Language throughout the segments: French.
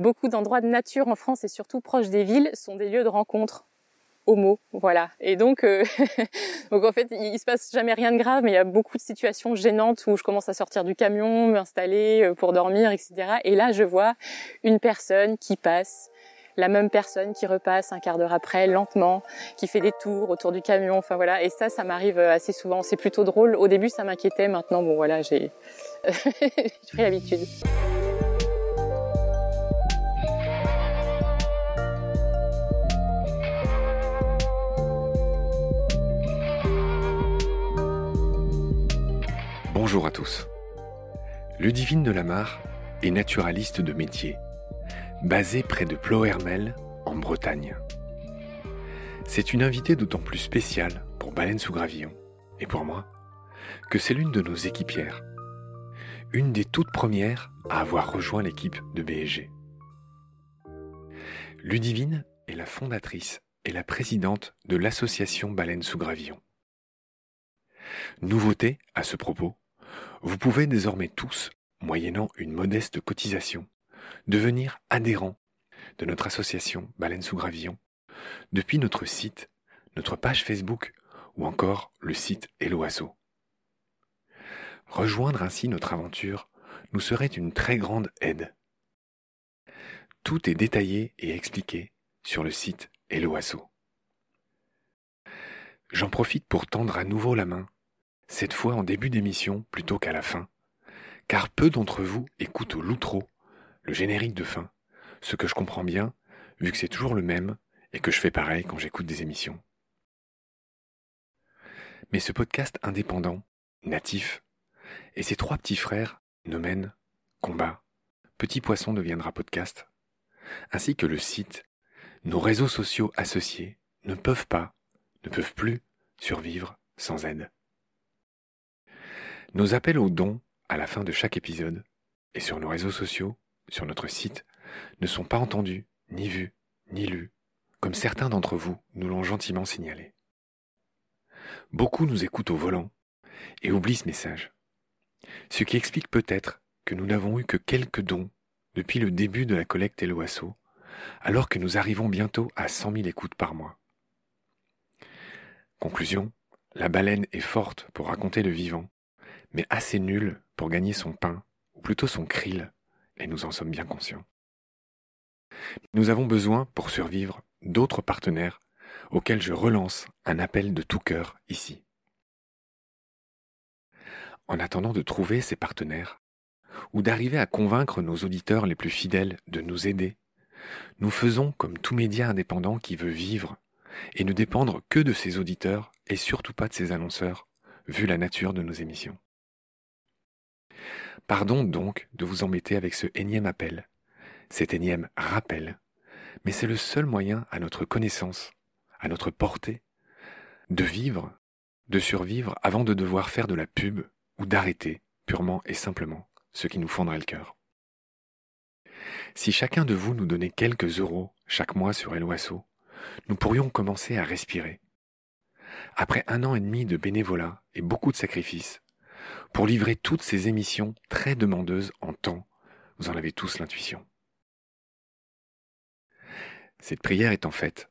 Beaucoup d'endroits de nature en France et surtout proches des villes sont des lieux de rencontre homo, voilà. Et donc, euh, donc en fait, il, se passe jamais rien de grave, mais il y a beaucoup de situations gênantes où je commence à sortir du camion, m'installer euh, pour dormir, etc. Et là, je vois une personne qui passe, la même personne qui repasse un quart d'heure après, lentement, qui fait des tours autour du camion. Enfin voilà. Et ça, ça m'arrive euh, assez souvent. C'est plutôt drôle. Au début, ça m'inquiétait. Maintenant, bon voilà, j'ai pris l'habitude. Bonjour à tous. Ludivine de Lamar est naturaliste de métier, basée près de Plohermel, en Bretagne. C'est une invitée d'autant plus spéciale pour Baleine sous Gravillon, et pour moi, que c'est l'une de nos équipières. Une des toutes premières à avoir rejoint l'équipe de BSG. Ludivine est la fondatrice et la présidente de l'association Baleine sous Gravillon. Nouveauté à ce propos, vous pouvez désormais tous, moyennant une modeste cotisation, devenir adhérents de notre association Baleine sous Gravillon depuis notre site, notre page Facebook ou encore le site Helloasso. Rejoindre ainsi notre aventure nous serait une très grande aide. Tout est détaillé et expliqué sur le site Helloasso. J'en profite pour tendre à nouveau la main cette fois en début d'émission plutôt qu'à la fin, car peu d'entre vous écoutent l'outro, le générique de fin, ce que je comprends bien, vu que c'est toujours le même et que je fais pareil quand j'écoute des émissions. Mais ce podcast indépendant, natif, et ses trois petits frères, Nomen, Combat, Petit Poisson deviendra podcast, ainsi que le site, nos réseaux sociaux associés ne peuvent pas, ne peuvent plus survivre sans aide. Nos appels aux dons à la fin de chaque épisode et sur nos réseaux sociaux, sur notre site, ne sont pas entendus, ni vus, ni lus, comme certains d'entre vous nous l'ont gentiment signalé. Beaucoup nous écoutent au volant et oublient ce message. Ce qui explique peut-être que nous n'avons eu que quelques dons depuis le début de la collecte Eloasso, alors que nous arrivons bientôt à 100 000 écoutes par mois. Conclusion, la baleine est forte pour raconter le vivant, mais assez nul pour gagner son pain, ou plutôt son krill, et nous en sommes bien conscients. Nous avons besoin, pour survivre, d'autres partenaires auxquels je relance un appel de tout cœur ici. En attendant de trouver ces partenaires, ou d'arriver à convaincre nos auditeurs les plus fidèles de nous aider, nous faisons comme tout média indépendant qui veut vivre et ne dépendre que de ses auditeurs et surtout pas de ses annonceurs, vu la nature de nos émissions. Pardon donc de vous embêter avec ce énième appel, cet énième rappel, mais c'est le seul moyen à notre connaissance, à notre portée, de vivre, de survivre avant de devoir faire de la pub ou d'arrêter purement et simplement ce qui nous fondrait le cœur. Si chacun de vous nous donnait quelques euros chaque mois sur Eloasso, nous pourrions commencer à respirer. Après un an et demi de bénévolat et beaucoup de sacrifices, pour livrer toutes ces émissions très demandeuses en temps. Vous en avez tous l'intuition. Cette prière étant faite,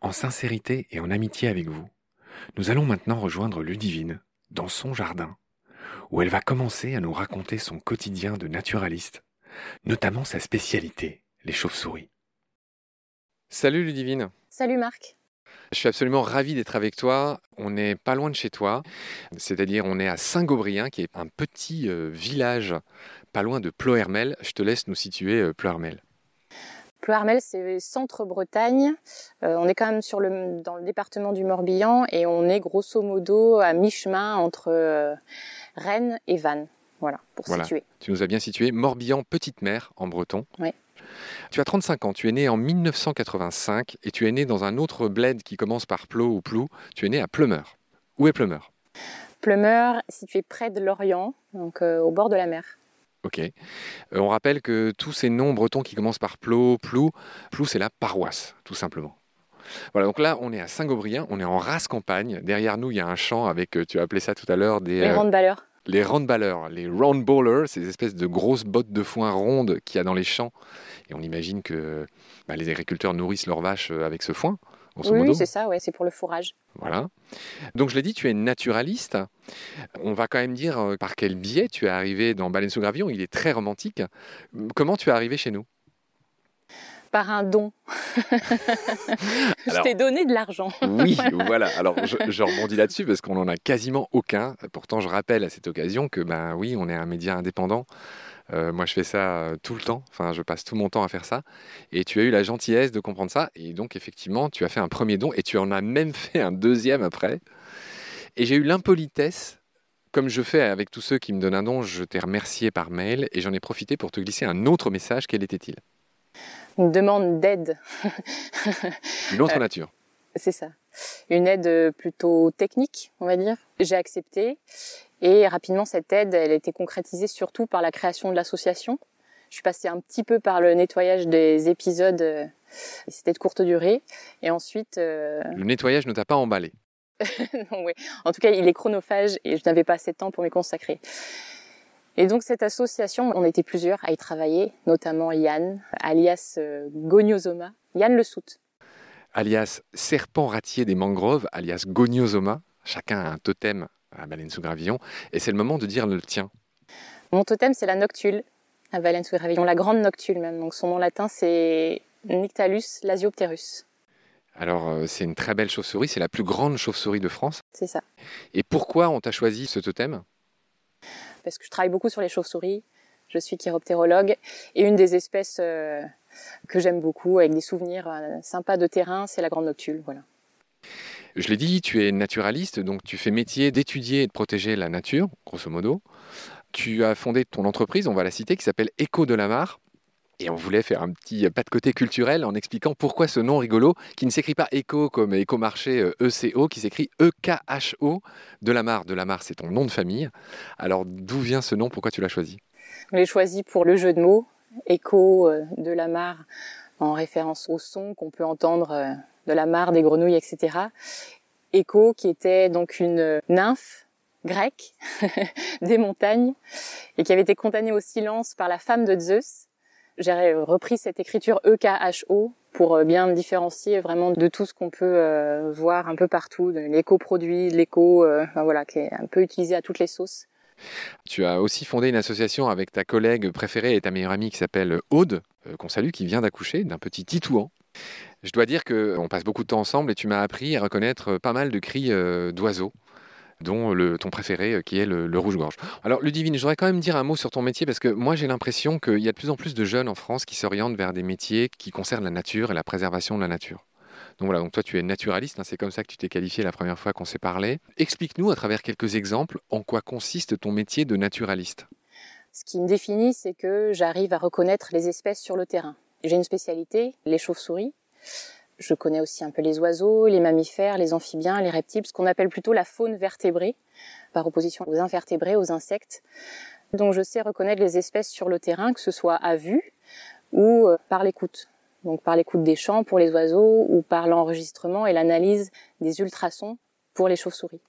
en sincérité et en amitié avec vous, nous allons maintenant rejoindre Ludivine dans son jardin, où elle va commencer à nous raconter son quotidien de naturaliste, notamment sa spécialité, les chauves-souris. Salut Ludivine. Salut Marc. Je suis absolument ravi d'être avec toi. On n'est pas loin de chez toi, c'est-à-dire on est à Saint-Gobrien, qui est un petit euh, village pas loin de Plohermel. Je te laisse nous situer euh, Plohermel. Plohermel, c'est centre-Bretagne. Euh, on est quand même sur le, dans le département du Morbihan et on est grosso modo à mi-chemin entre Rennes et Vannes. Voilà, pour situer. Tu nous as bien situé. Morbihan, petite mer en breton. Oui. Tu as 35 ans, tu es né en 1985 et tu es né dans un autre bled qui commence par Plo ou Plou. Tu es né à Plumeur. Où est Plumeur? Plumeur, situé près de Lorient, donc euh, au bord de la mer. Ok. Euh, on rappelle que tous ces noms bretons qui commencent par Plo, Plou, Plou c'est la paroisse, tout simplement. Voilà, donc là, on est à Saint-Gobrien, on est en race campagne. Derrière nous, il y a un champ avec, euh, tu as appelé ça tout à l'heure, des. Les valeurs. Les roundballers, les roundballers, ces espèces de grosses bottes de foin rondes qu'il y a dans les champs. Et on imagine que bah, les agriculteurs nourrissent leurs vaches euh, avec ce foin. Oui, c'est ça, ouais, c'est pour le fourrage. Voilà. Donc je l'ai dit, tu es naturaliste. On va quand même dire euh, par quel biais tu es arrivé dans Baleine sous Gravillon. Il est très romantique. Comment tu es arrivé chez nous? Par un don. je t'ai donné de l'argent. oui, voilà. Alors je, rebondis là-dessus parce qu'on n'en a quasiment aucun. Pourtant, je rappelle à cette occasion que ben oui, on est un média indépendant. Euh, moi, je fais ça euh, tout le temps. Enfin, je passe tout mon temps à faire ça. Et tu as eu la gentillesse de comprendre ça. Et donc, effectivement, tu as fait un premier don et tu en as même fait un deuxième après. Et j'ai eu l'impolitesse comme je fais avec tous ceux qui me donnent un don, je t'ai remercié par mail et j'en ai profité pour te glisser un autre message. Quel était-il? Une demande d'aide. Une autre euh, nature. C'est ça. Une aide plutôt technique, on va dire. J'ai accepté et rapidement cette aide, elle a été concrétisée surtout par la création de l'association. Je suis passée un petit peu par le nettoyage des épisodes, euh, c'était de courte durée, et ensuite. Euh, le nettoyage ne t'a pas emballé. non, oui. En tout cas, il est chronophage et je n'avais pas assez de temps pour m'y consacrer. Et donc cette association, on était plusieurs à y travailler, notamment Yann, alias euh, Goniosoma, Yann Le Soute. Alias serpent ratier des mangroves, alias Goniosoma. Chacun a un totem à Baleine sous Gravillon. Et c'est le moment de dire le tien. Mon totem, c'est la noctule à Baleine sous Gravillon, la grande noctule même. Donc son nom latin, c'est Nyctalus lasiopterus. Alors, euh, c'est une très belle chauve-souris, c'est la plus grande chauve-souris de France. C'est ça. Et pourquoi on t'a choisi ce totem? Parce que je travaille beaucoup sur les chauves-souris. Je suis chiroptérologue et une des espèces euh, que j'aime beaucoup avec des souvenirs euh, sympas de terrain, c'est la grande noctule. Voilà. Je l'ai dit, tu es naturaliste, donc tu fais métier d'étudier et de protéger la nature, grosso modo. Tu as fondé ton entreprise, on va la citer, qui s'appelle Écho de la Mare. Et on voulait faire un petit pas de côté culturel en expliquant pourquoi ce nom rigolo, qui ne s'écrit pas éco comme écomarché ECO, euh, qui s'écrit E-K-H-O, de la Mare. De la Mare, c'est ton nom de famille. Alors d'où vient ce nom? Pourquoi tu l'as choisi? Je l'ai choisi pour le jeu de mots, écho euh, de la mare, en référence au son qu'on peut entendre euh, de la mare, des grenouilles, etc. Écho, qui était donc une nymphe grecque des montagnes et qui avait été condamnée au silence par la femme de Zeus j'ai repris cette écriture EKHO pour euh, bien me différencier vraiment de tout ce qu'on peut euh, voir un peu partout, de l'éco-produit, l'éco, euh, voilà, qui est un peu utilisé à toutes les sauces. Tu as aussi fondé une association avec ta collègue préférée et ta meilleure amie qui s'appelle Aude, qu'on salue, qui vient d'accoucher d'un petit titouan. Je dois dire qu'on passe beaucoup de temps ensemble et tu m'as appris à reconnaître pas mal de cris d'oiseaux dont le, ton préféré euh, qui est le, rouge-gorge. Alors Ludivine, je voudrais quand même dire un mot sur ton métier parce que moi j'ai l'impression qu'il y a de plus en plus de jeunes en France qui s'orientent vers des métiers qui concernent la nature et la préservation de la nature. Donc voilà, donc toi tu es naturaliste, hein, c'est comme ça que tu t'es qualifié la première fois qu'on s'est parlé. Explique-nous à travers quelques exemples en quoi consiste ton métier de naturaliste. Ce qui me définit, c'est que j'arrive à reconnaître les espèces sur le terrain. J'ai une spécialité, les chauves-souris. Je connais aussi un peu les oiseaux, les mammifères, les amphibiens, les reptiles, ce qu'on appelle plutôt la faune vertébrée, par opposition aux invertébrés, aux insectes. Donc je sais reconnaître les espèces sur le terrain, que ce soit à vue ou euh, par l'écoute. Donc par l'écoute des champs pour les oiseaux ou par l'enregistrement et l'analyse des ultrasons pour les chauves-souris.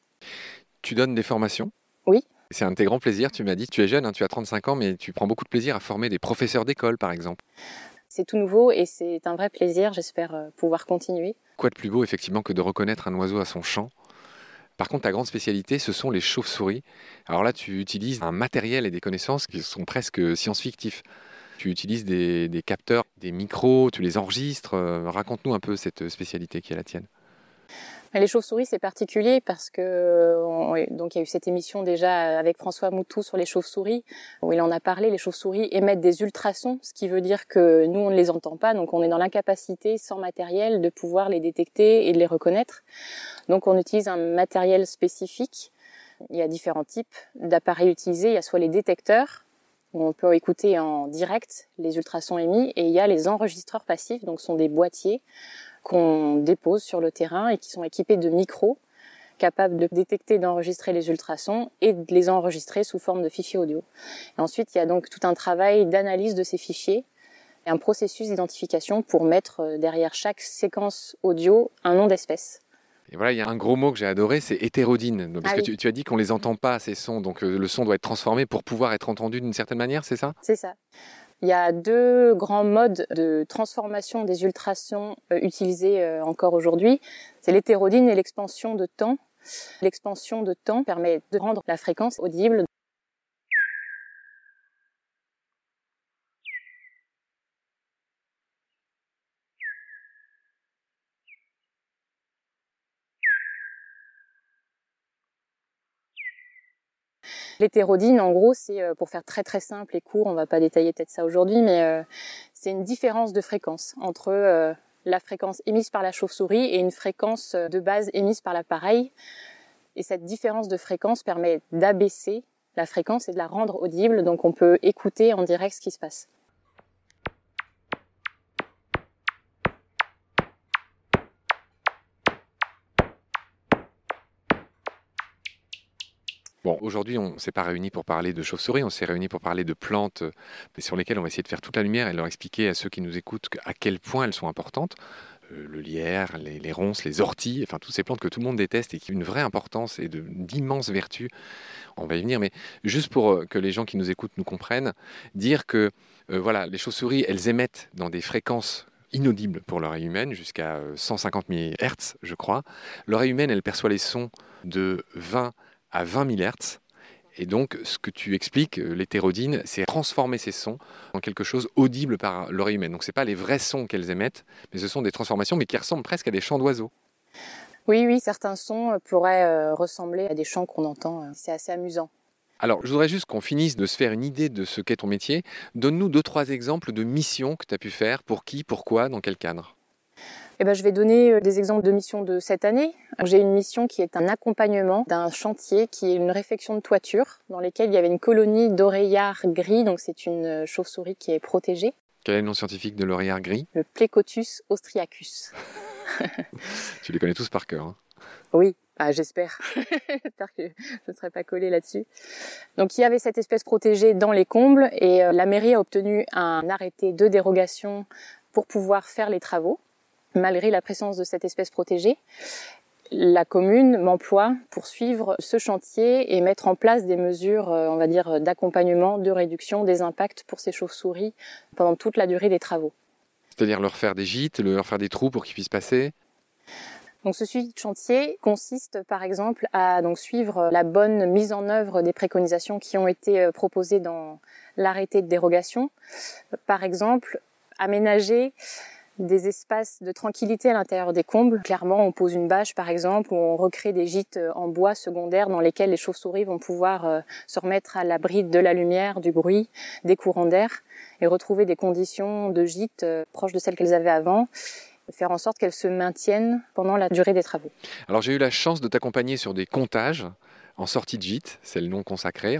Tu donnes des formations? Oui. C'est un de tes grands plaisirs, tu m'as dit, tu es jeune, hein, tu as 35 ans, mais tu prends beaucoup de plaisir à former des professeurs d'école, par exemple. C'est tout nouveau et c'est un vrai plaisir. J'espère euh, pouvoir continuer. Quoi de plus beau, effectivement, que de reconnaître un oiseau à son chant? Par contre, ta grande spécialité, ce sont les chauves-souris. Alors là, tu utilises un matériel et des connaissances qui sont presque science-fictifs. Tu utilises des, des, capteurs, des micros, tu les enregistres. Euh, raconte-nous un peu cette spécialité qui est la tienne. Les chauves-souris, c'est particulier parce que donc il y a eu cette émission déjà avec François Moutou sur les chauves-souris où il en a parlé. Les chauves-souris émettent des ultrasons, ce qui veut dire que nous on ne les entend pas, donc on est dans l'incapacité sans matériel de pouvoir les détecter et de les reconnaître. Donc on utilise un matériel spécifique. Il y a différents types d'appareils utilisés. Il y a soit les détecteurs où on peut écouter en direct les ultrasons émis et il y a les enregistreurs passifs, donc sont des boîtiers qu'on dépose sur le terrain et qui sont équipés de micros capables de détecter et d'enregistrer les ultrasons et de les enregistrer sous forme de fichiers audio. Et ensuite, il y a donc tout un travail d'analyse de ces fichiers et un processus d'identification pour mettre euh, derrière chaque séquence audio un nom d'espèce. Et voilà, il y a un gros mot que j'ai adoré, c'est hétérodyne. Parce Ah que oui. tu, tu as dit qu'on les entend pas, ces sons, donc euh, le son doit être transformé pour pouvoir être entendu d'une certaine manière, c'est ça? C'est ça. Il y a deux grands modes de transformation des ultrasons euh, utilisés euh, encore aujourd'hui. C'est l'hétérodyne et l'expansion de temps. L'expansion de temps permet de rendre la fréquence audible. L'hétérodyne, en gros, c'est euh, pour faire très très simple et court, on va pas détailler peut-être ça aujourd'hui, mais euh, c'est une différence de fréquence entre euh, la fréquence émise par la chauve-souris et une fréquence de base émise par l'appareil. Et cette différence de fréquence permet d'abaisser la fréquence et de la rendre audible, donc on peut écouter en direct ce qui se passe. Bon, aujourd'hui, on ne s'est pas réunis pour parler de chauves-souris, on s'est réunis pour parler de plantes euh, sur lesquelles on va essayer de faire toute la lumière et leur expliquer à ceux qui nous écoutent à quel point elles sont importantes. Euh, le lierre, les, ronces, les orties, enfin toutes ces plantes que tout le monde déteste et qui ont une vraie importance et d'immenses vertus. On va y venir, mais juste pour euh, que les gens qui nous écoutent nous comprennent, dire que voilà, les chauves-souris, elles émettent dans des fréquences inaudibles pour l'oreille humaine, jusqu'à euh, 150 MHz, je crois. L'oreille humaine, elle perçoit les sons de 20 à 20 000 Hz. Et donc, ce que tu expliques, euh, l'hétérodyne, c'est transformer ces sons en quelque chose audible par l'oreille humaine. Donc, ce pas les vrais sons qu'elles émettent, mais ce sont des transformations, mais qui ressemblent presque à des chants d'oiseaux. Oui, oui, certains sons euh, pourraient euh, ressembler à des chants qu'on entend. euh, C'est assez amusant. Alors, je voudrais juste qu'on finisse de se faire une idée de ce qu'est ton métier. Donne-nous deux, trois exemples de missions que tu as pu faire, pour qui, pourquoi, dans quel cadre. Eh ben, je vais donner euh, des exemples de missions de cette année. J'ai une mission qui est un accompagnement d'un chantier qui est une réfection de toiture dans lequel il y avait une colonie d'oreillards gris, donc c'est une euh, chauve-souris qui est protégée, Quel est le nom scientifique de l'oreillard gris? Le Plecotus austriacus. Tu les connais tous par cœur. hein? Oui, ah, j'espère. j'espère que je ne serai pas collée là-dessus. Donc il y avait cette espèce protégée dans les combles et euh, la mairie a obtenu un arrêté de dérogation pour pouvoir faire les travaux, malgré la présence de cette espèce protégée. La commune m'emploie pour suivre ce chantier et mettre en place des mesures, euh, on va dire, d'accompagnement, de réduction des impacts pour ces chauves-souris pendant toute la durée des travaux. C'est-à-dire leur faire des gîtes, leur faire des trous pour qu'ils puissent passer. Donc ce suivi de chantier consiste par exemple à donc suivre la bonne mise en œuvre des préconisations qui ont été euh, proposées dans l'arrêté de dérogation. Par exemple, aménager des espaces de tranquillité à l'intérieur des combles. Clairement, on pose une bâche par exemple ou on recrée des gîtes euh, en bois secondaires dans lesquels les chauves-souris vont pouvoir euh, se remettre à l'abri de la lumière, du bruit, des courants d'air et retrouver des conditions de gîte euh, proches de celles qu'elles avaient avant faire en sorte qu'elles se maintiennent pendant la durée des travaux. Alors j'ai eu la chance de t'accompagner sur des comptages en sortie de gîte, c'est le nom consacré.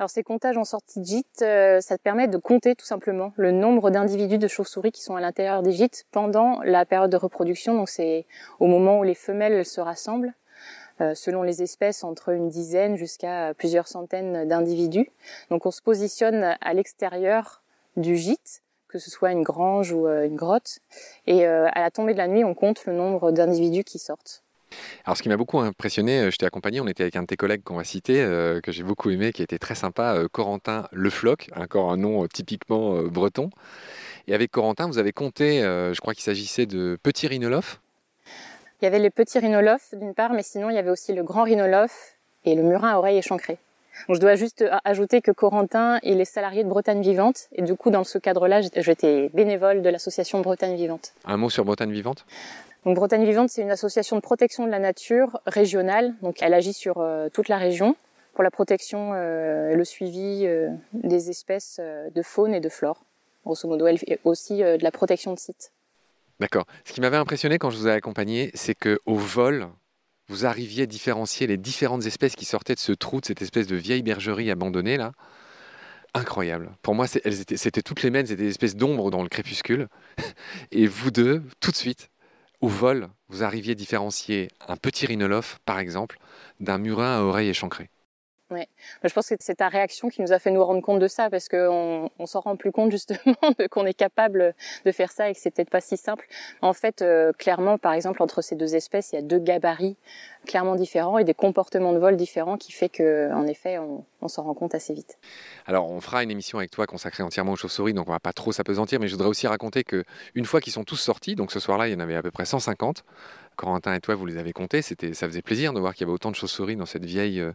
Alors ces comptages en sortie de gîte, euh, ça te permet de compter tout simplement le nombre d'individus de chauves-souris qui sont à l'intérieur des gîtes pendant la période de reproduction. Donc c'est au moment où les femelles elles se rassemblent, euh, selon les espèces, entre une dizaine jusqu'à plusieurs centaines d'individus. Donc on se positionne à l'extérieur du gîte que ce soit une grange ou euh, une grotte. Et à la tombée de la nuit, on compte le nombre d'individus qui sortent. Alors ce qui m'a beaucoup impressionné, euh, je t'ai accompagné, on était avec un de tes collègues qu'on va citer, euh, que j'ai beaucoup aimé, qui était très sympa, euh, Corentin Le Floc, encore un nom euh, typiquement breton. Et avec Corentin, vous avez compté, je crois qu'il s'agissait de petits rhinolophes. Il y avait les petits rhinolophes d'une part, mais sinon il y avait aussi le grand rhinolophe et le murin à oreille échancrée. Donc, je dois juste ajouter que Corentin il est salarié de Bretagne Vivante et du coup dans ce cadre-là j'étais bénévole de l'association Bretagne Vivante. Un mot sur Bretagne Vivante? Donc Bretagne Vivante, c'est une association de protection de la nature régionale. Donc elle agit sur euh, toute la région pour la protection euh, et le suivi euh, des espèces de faune et de flore. Grosso modo, elle fait aussi de la protection de sites. D'accord. Ce qui m'avait impressionné quand je vous ai accompagné, c'est que au vol, vous arriviez à différencier les différentes espèces qui sortaient de ce trou, de cette espèce de vieille bergerie abandonnée là. Incroyable. Pour moi, c'était toutes les mêmes, c'était des espèces d'ombres dans le crépuscule. Et vous deux, tout de suite, au vol, vous arriviez à différencier un petit rhinolophe, par exemple, d'un murin à oreille échancrée. Ouais. Je pense que c'est ta réaction qui nous a fait nous rendre compte de ça parce qu'on on, s'en rend plus compte justement qu'on est capable de faire ça et que c'est peut-être pas si simple. En fait, euh, clairement, par exemple, entre ces deux espèces, il y a deux gabarits clairement différents et des comportements de vol différents qui fait que, en effet, on, on s'en rend compte assez vite. Alors, on fera une émission avec toi consacrée entièrement aux chauves-souris, donc on va pas trop s'apesantir, mais je voudrais aussi raconter que une fois qu'ils sont tous sortis, donc ce soir-là, il y en avait à peu près 150. Corentin et toi, vous les avez comptés. C'était, ça faisait plaisir de voir qu'il y avait autant de chauves-souris dans cette vieille euh,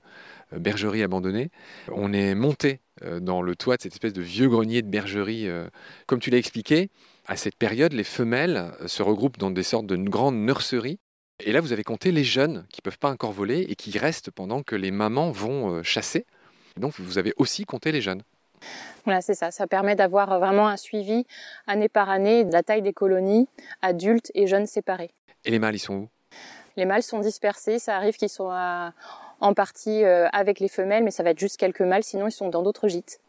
bergerie abandonnée. On est monté euh, dans le toit de cette espèce de vieux grenier de bergerie. Euh. Comme tu l'as expliqué, à cette période, les femelles se regroupent dans des sortes de grandes nurseries. Et là, vous avez compté les jeunes qui ne peuvent pas encore voler et qui restent pendant que les mamans vont chasser. donc, vous avez aussi compté les jeunes. Voilà, c'est ça. Ça permet d'avoir vraiment un suivi année par année de la taille des colonies, adultes et jeunes séparés. Et les mâles, ils sont où? Les mâles sont dispersés. Ça arrive qu'ils soient en partie euh, avec les femelles, mais ça va être juste quelques mâles. Sinon, ils sont dans d'autres gîtes.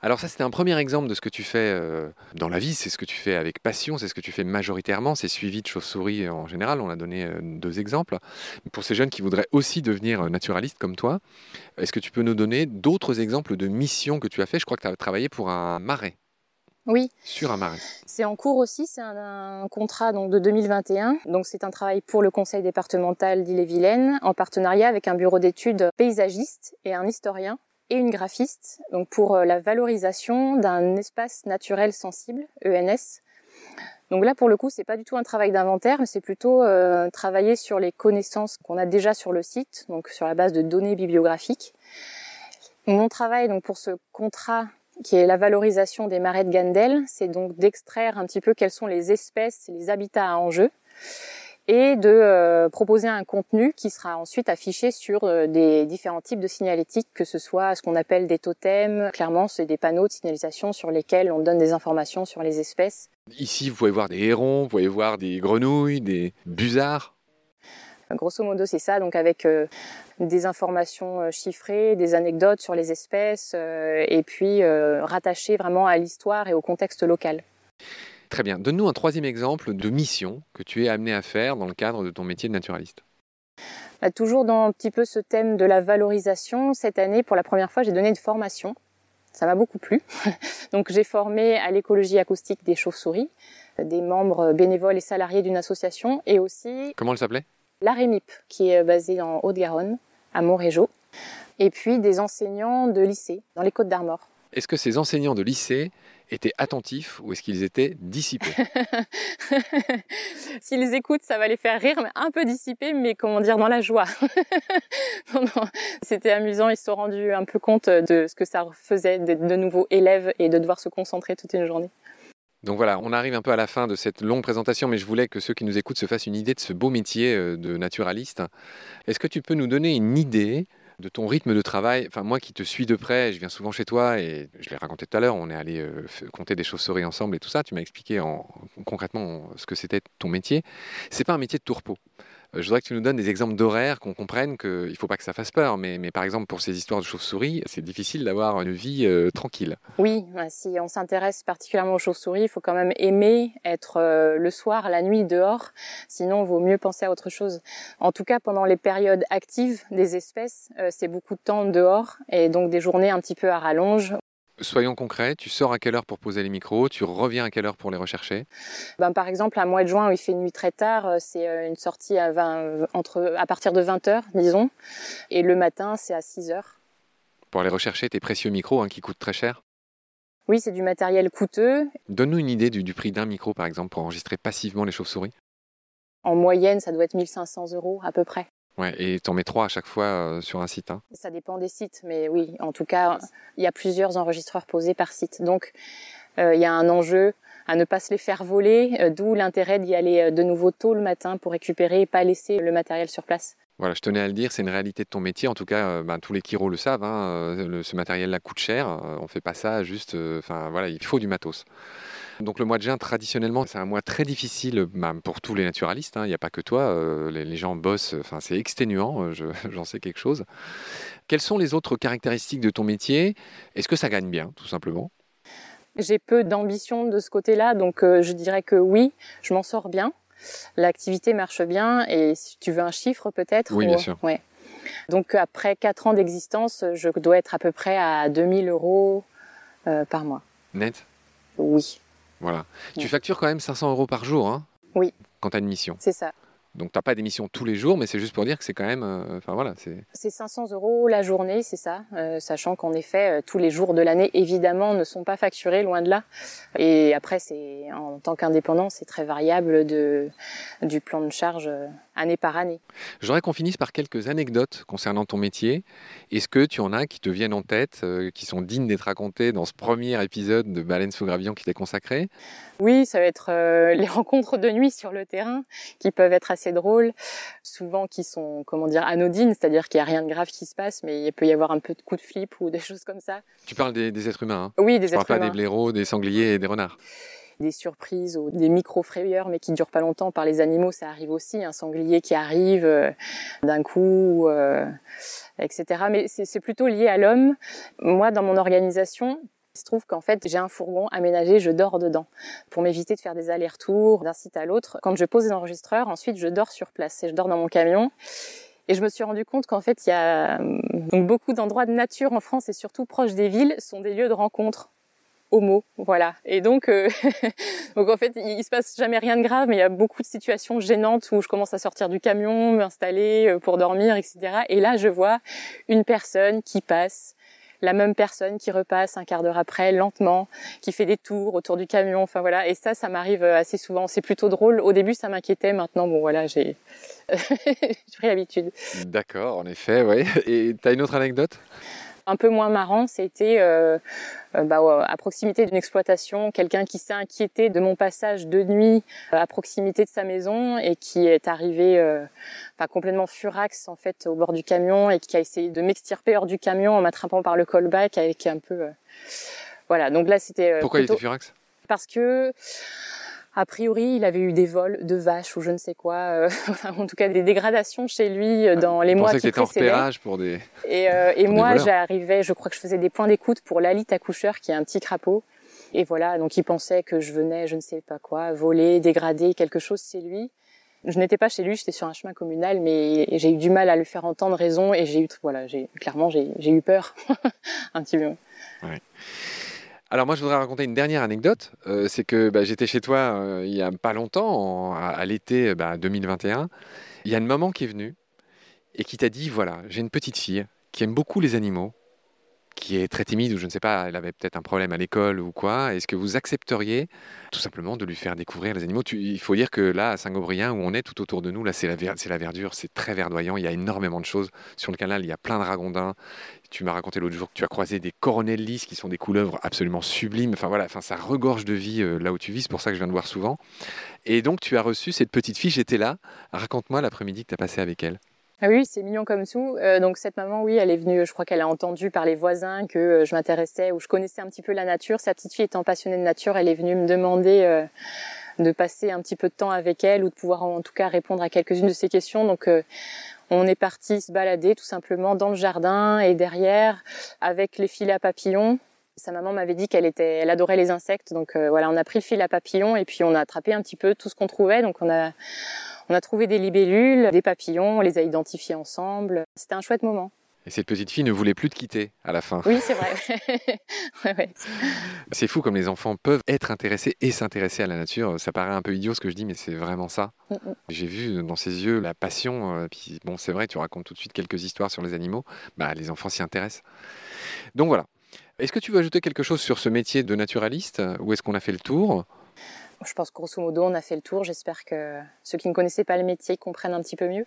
Alors ça, c'était un premier exemple de ce que tu fais euh, dans la vie. C'est ce que tu fais avec passion, c'est ce que tu fais majoritairement. C'est suivi de chauves-souris en général. On a donné euh, deux exemples. Pour ces jeunes qui voudraient aussi devenir naturalistes comme toi, est-ce que tu peux nous donner d'autres exemples de missions que tu as fait? Je crois que tu as travaillé pour un marais. Oui. Sur un marais. C'est en cours aussi, c'est un, contrat donc de 2021. Donc c'est un travail pour le conseil départemental d'Ille-et-Vilaine en partenariat avec un bureau d'études paysagiste et un historien et une graphiste donc pour euh, la valorisation d'un espace naturel sensible ENS. Donc là pour le coup, c'est pas du tout un travail d'inventaire, mais c'est plutôt euh, travailler sur les connaissances qu'on a déjà sur le site, donc sur la base de données bibliographiques. Mon travail donc pour ce contrat qui est la valorisation des marais de Gandel. C'est donc d'extraire un petit peu quelles sont les espèces, les habitats à enjeu et de euh, proposer un contenu qui sera ensuite affiché sur euh, des différents types de signalétiques, que ce soit ce qu'on appelle des totems. Clairement, c'est des panneaux de signalisation sur lesquels on donne des informations sur les espèces. Ici, vous pouvez voir des hérons, vous pouvez voir des grenouilles, des busards. Grosso modo, c'est ça, donc avec euh, des informations euh, chiffrées, des anecdotes sur les espèces, euh, et puis rattachées vraiment à l'histoire et au contexte local. Très bien. Donne-nous un troisième exemple de mission que tu es amené à faire dans le cadre de ton métier de naturaliste. Bah, toujours dans un petit peu ce thème de la valorisation, cette année, pour la première fois, j'ai donné une formation. Ça m'a beaucoup plu. Donc j'ai formé à l'écologie acoustique des chauves-souris, des membres bénévoles et salariés d'une association, et aussi... Comment elle s'appelait? l'AREMIP, qui est basée en Haute-Garonne, à Montrégeau, et puis des enseignants de lycée dans les Côtes d'Armor. Est-ce que ces enseignants de lycée étaient attentifs ou est-ce qu'ils étaient dissipés? S'ils écoutent, ça va les faire rire, mais un peu dissipés, mais comment dire, dans la joie. C'était amusant, ils se sont rendus un peu compte de ce que ça faisait d'être de nouveaux élèves et de devoir se concentrer toute une journée. Donc voilà, on arrive un peu à la fin de cette longue présentation, mais je voulais que ceux qui nous écoutent se fassent une idée de ce beau métier euh, de naturaliste. Est-ce que tu peux nous donner une idée de ton rythme de travail? Enfin, moi qui te suis de près, je viens souvent chez toi et je l'ai raconté tout à l'heure, on est allé euh, compter des chauves-souris ensemble et tout ça. Tu m'as expliqué en, concrètement ce que c'était ton métier. C'est pas un métier de tourpeau. Euh, je voudrais que tu nous donnes des exemples d'horaires, qu'on comprenne qu'il ne faut pas que ça fasse peur, mais, mais par exemple pour ces histoires de chauves-souris, c'est difficile d'avoir une vie euh, tranquille. Oui, si on s'intéresse particulièrement aux chauves-souris, il faut quand même aimer être euh, le soir, la nuit dehors, sinon il vaut mieux penser à autre chose. En tout cas, pendant les périodes actives des espèces, c'est beaucoup de temps dehors et donc des journées un petit peu à rallonge Soyons concrets, tu sors à quelle heure pour poser les micros, tu reviens à quelle heure pour les rechercher? Ben, Par exemple, un mois de juin où il fait nuit très tard, euh, c'est euh, une sortie à, 20, entre, à partir de 20h, disons, et le matin, c'est à 6h. Pour aller rechercher tes précieux micros hein, qui coûtent très cher? Oui, c'est du matériel coûteux. Donne-nous une idée du, du prix d'un micro, par exemple, pour enregistrer passivement les chauves-souris. En moyenne, ça doit être 1500 euros à peu près. Ouais, et tu en mets trois à chaque fois euh, sur un site. Hein. Ça dépend des sites, mais oui, en tout cas, il y a plusieurs enregistreurs posés par site. Donc, euh, il y a un enjeu à ne pas se les faire voler, euh, d'où l'intérêt d'y aller de nouveau tôt le matin pour récupérer et pas laisser le matériel sur place. Voilà, je tenais à le dire, c'est une réalité de ton métier. En tout cas, ben, tous les Kiro le savent. Hein, ce matériel-là coûte cher. on fait pas ça juste. Enfin voilà, il faut du matos. Donc le mois de juin, traditionnellement, c'est un mois très difficile bah, pour tous les naturalistes. Hein. Il n'y a pas que toi. Euh, les, gens bossent. Enfin, c'est exténuant. Euh, j'en sais quelque chose. Quelles sont les autres caractéristiques de ton métier? Est-ce que ça gagne bien, tout simplement? J'ai peu d'ambition de ce côté-là, donc euh, je dirais que oui, je m'en sors bien. L'activité marche bien. Et si tu veux un chiffre, peut-être? Oui, bien sûr. Ouais. Donc après 4 ans d'existence, je dois être à peu près à 2000 euros euh, par mois. Net? Oui. Voilà. Tu factures quand même 500 euros par jour hein, Oui, quand tu as une mission. c'est ça. Donc tu n'as pas d'émission tous les jours, mais c'est juste pour dire que c'est quand même... euh, Enfin voilà, c'est... C'est 500 euros la journée, c'est ça, euh, sachant qu'en effet, euh, tous les jours de l'année, évidemment, ne sont pas facturés, loin de là. Et après, c'est en tant qu'indépendant, c'est très variable de, du plan de charge année par année. J'aurais qu'on finisse par quelques anecdotes concernant ton métier. Est-ce que tu en as qui te viennent en tête, euh, qui sont dignes d'être racontées dans ce premier épisode de Baleine sous gravillon qui t'est consacré? Oui, ça va être euh, les rencontres de nuit sur le terrain, qui peuvent être assez drôles, souvent qui sont, comment dire, anodines, c'est-à-dire qu'il n'y a rien de grave qui se passe, mais il peut y avoir un peu de coup de flip ou des choses comme ça. Tu parles des, des êtres humains, hein? Oui, des Tu parles êtres pas humains. des blaireaux, des sangliers et des renards. Des surprises ou des micro-frayeurs, mais qui durent pas longtemps par les animaux, ça arrive aussi. Un sanglier qui arrive euh, d'un coup, euh, etc. Mais c'est plutôt lié à l'homme. Moi, dans mon organisation, il se trouve qu'en fait, j'ai un fourgon aménagé, je dors dedans pour m'éviter de faire des allers-retours d'un site à l'autre. Quand je pose les enregistreurs, ensuite, je dors sur place et je dors dans mon camion. Et je me suis rendu compte qu'en fait, il y a euh, beaucoup d'endroits de nature en France et surtout proches des villes sont des lieux de rencontre homo, voilà. Et donc, euh, donc en fait, il, il se passe jamais rien de grave, mais il y a beaucoup de situations gênantes où je commence à sortir du camion, m'installer euh, pour dormir, etc. Et là, je vois une personne qui passe, la même personne qui repasse un quart d'heure après, lentement, qui fait des tours autour du camion. Enfin voilà. Et ça, ça m'arrive euh, assez souvent. C'est plutôt drôle. Au début, ça m'inquiétait. Maintenant, bon voilà, j'ai pris l'habitude. D'accord, en effet, oui. Et tu as une autre anecdote? Un peu moins marrant, c'était euh, euh, bah, à proximité d'une exploitation, quelqu'un qui s'est inquiété de mon passage de nuit euh, à proximité de sa maison et qui est arrivé euh, enfin, complètement furax en fait au bord du camion et qui a essayé de m'extirper hors du camion en m'attrapant par le callback avec un peu... euh, Voilà, donc là c'était... euh, Pourquoi il était furax? Parce que... A priori, il avait eu des vols de vaches ou je ne sais quoi, euh, en tout cas des dégradations chez lui euh, dans les Je mois que qui tu étais en précédaient. repérage pour des... Et, euh, et Pour moi, j'arrivais, je crois que je faisais des points d'écoute pour Lalit accoucheur, qui est un petit crapaud. Et voilà, donc il pensait que je venais, je ne sais pas quoi, voler, dégrader quelque chose chez lui. Je n'étais pas chez lui, j'étais sur un chemin communal, mais j'ai eu du mal à le faire entendre raison et j'ai eu, voilà, j'ai clairement j'ai j'ai eu peur un petit peu. Alors moi, je voudrais raconter une dernière anecdote. Euh, c'est que bah, j'étais chez toi euh, il y a pas longtemps, à, l'été bah, 2021. Il y a une maman qui est venue et qui t'a dit, voilà, j'ai une petite fille qui aime beaucoup les animaux, qui est très timide ou je ne sais pas, elle avait peut-être un problème à l'école ou quoi. Est-ce que vous accepteriez tout simplement de lui faire découvrir les animaux? Il faut dire que là, à Saint-Gobrien, où on est tout autour de nous, là, c'est la, verdure, c'est très verdoyant. Il y a énormément de choses. Sur le canal, il y a plein de ragondins. Tu m'as raconté l'autre jour que tu as croisé des coronellis qui sont des couleuvres absolument sublimes. Enfin voilà, enfin, ça regorge de vie euh, là où tu vis, c'est pour ça que je viens de voir souvent. Et donc tu as reçu cette petite fille, j'étais là. Raconte-moi l'après-midi que tu as passé avec elle. Ah oui, c'est mignon comme tout. Euh, donc cette maman, oui, elle est venue, je crois qu'elle a entendu par les voisins que euh, je m'intéressais ou je connaissais un petit peu la nature. Sa petite fille étant passionnée de nature, elle est venue me demander euh, de passer un petit peu de temps avec elle ou de pouvoir en tout cas répondre à quelques-unes de ses questions. Donc on est parti se balader tout simplement dans le jardin et derrière avec les filets à papillons. Sa maman m'avait dit qu'elle était, elle adorait les insectes, donc voilà, on a pris le fil à papillons et puis on a attrapé un petit peu tout ce qu'on trouvait. Donc on a, on a trouvé des libellules, des papillons, on les a identifiés ensemble. C'était un chouette moment. Et cette petite fille ne voulait plus te quitter à la fin. Oui, c'est vrai. Ouais, ouais. C'est fou comme les enfants peuvent être intéressés et s'intéresser à la nature. Ça paraît un peu idiot ce que je dis, mais c'est vraiment ça. Mm, mm. J'ai vu dans ses yeux la passion. euh, Puis bon, c'est vrai, tu racontes tout de suite quelques histoires sur les animaux. Bah, les enfants s'y intéressent. Donc voilà. Est-ce que tu veux ajouter quelque chose sur ce métier de naturaliste ou est-ce qu'on a fait le tour? Je pense que grosso modo, on a fait le tour. J'espère que ceux qui ne connaissaient pas le métier comprennent un petit peu mieux.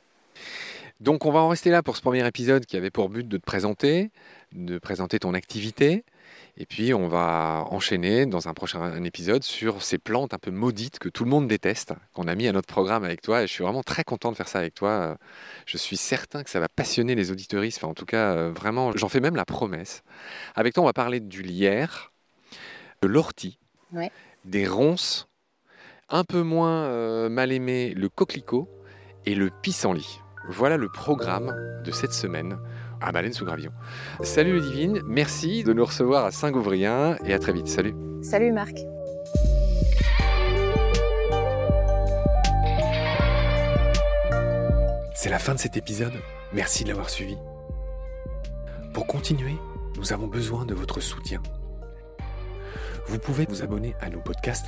Donc on va en rester là pour ce premier épisode qui avait pour but de te présenter, de présenter ton activité. Et puis on va enchaîner dans un prochain épisode sur ces plantes un peu maudites que tout le monde déteste, qu'on a mis à notre programme avec toi. Et je suis vraiment très content de faire ça avec toi. Je suis certain que ça va passionner les auditoristes. Enfin en tout cas, euh, vraiment, j'en fais même la promesse. Avec toi, on va parler du lierre, de l'ortie, Ouais. des ronces, un peu moins euh, mal aimé le coquelicot et le pissenlit. Voilà le programme de cette semaine à Baleine sous Gravillon. Salut Ludivine, merci de nous recevoir à Saint-Gouvrien et à très vite. Salut. Salut Marc. C'est la fin de cet épisode. Merci de l'avoir suivi. Pour continuer, nous avons besoin de votre soutien. Vous pouvez vous abonner à nos podcasts,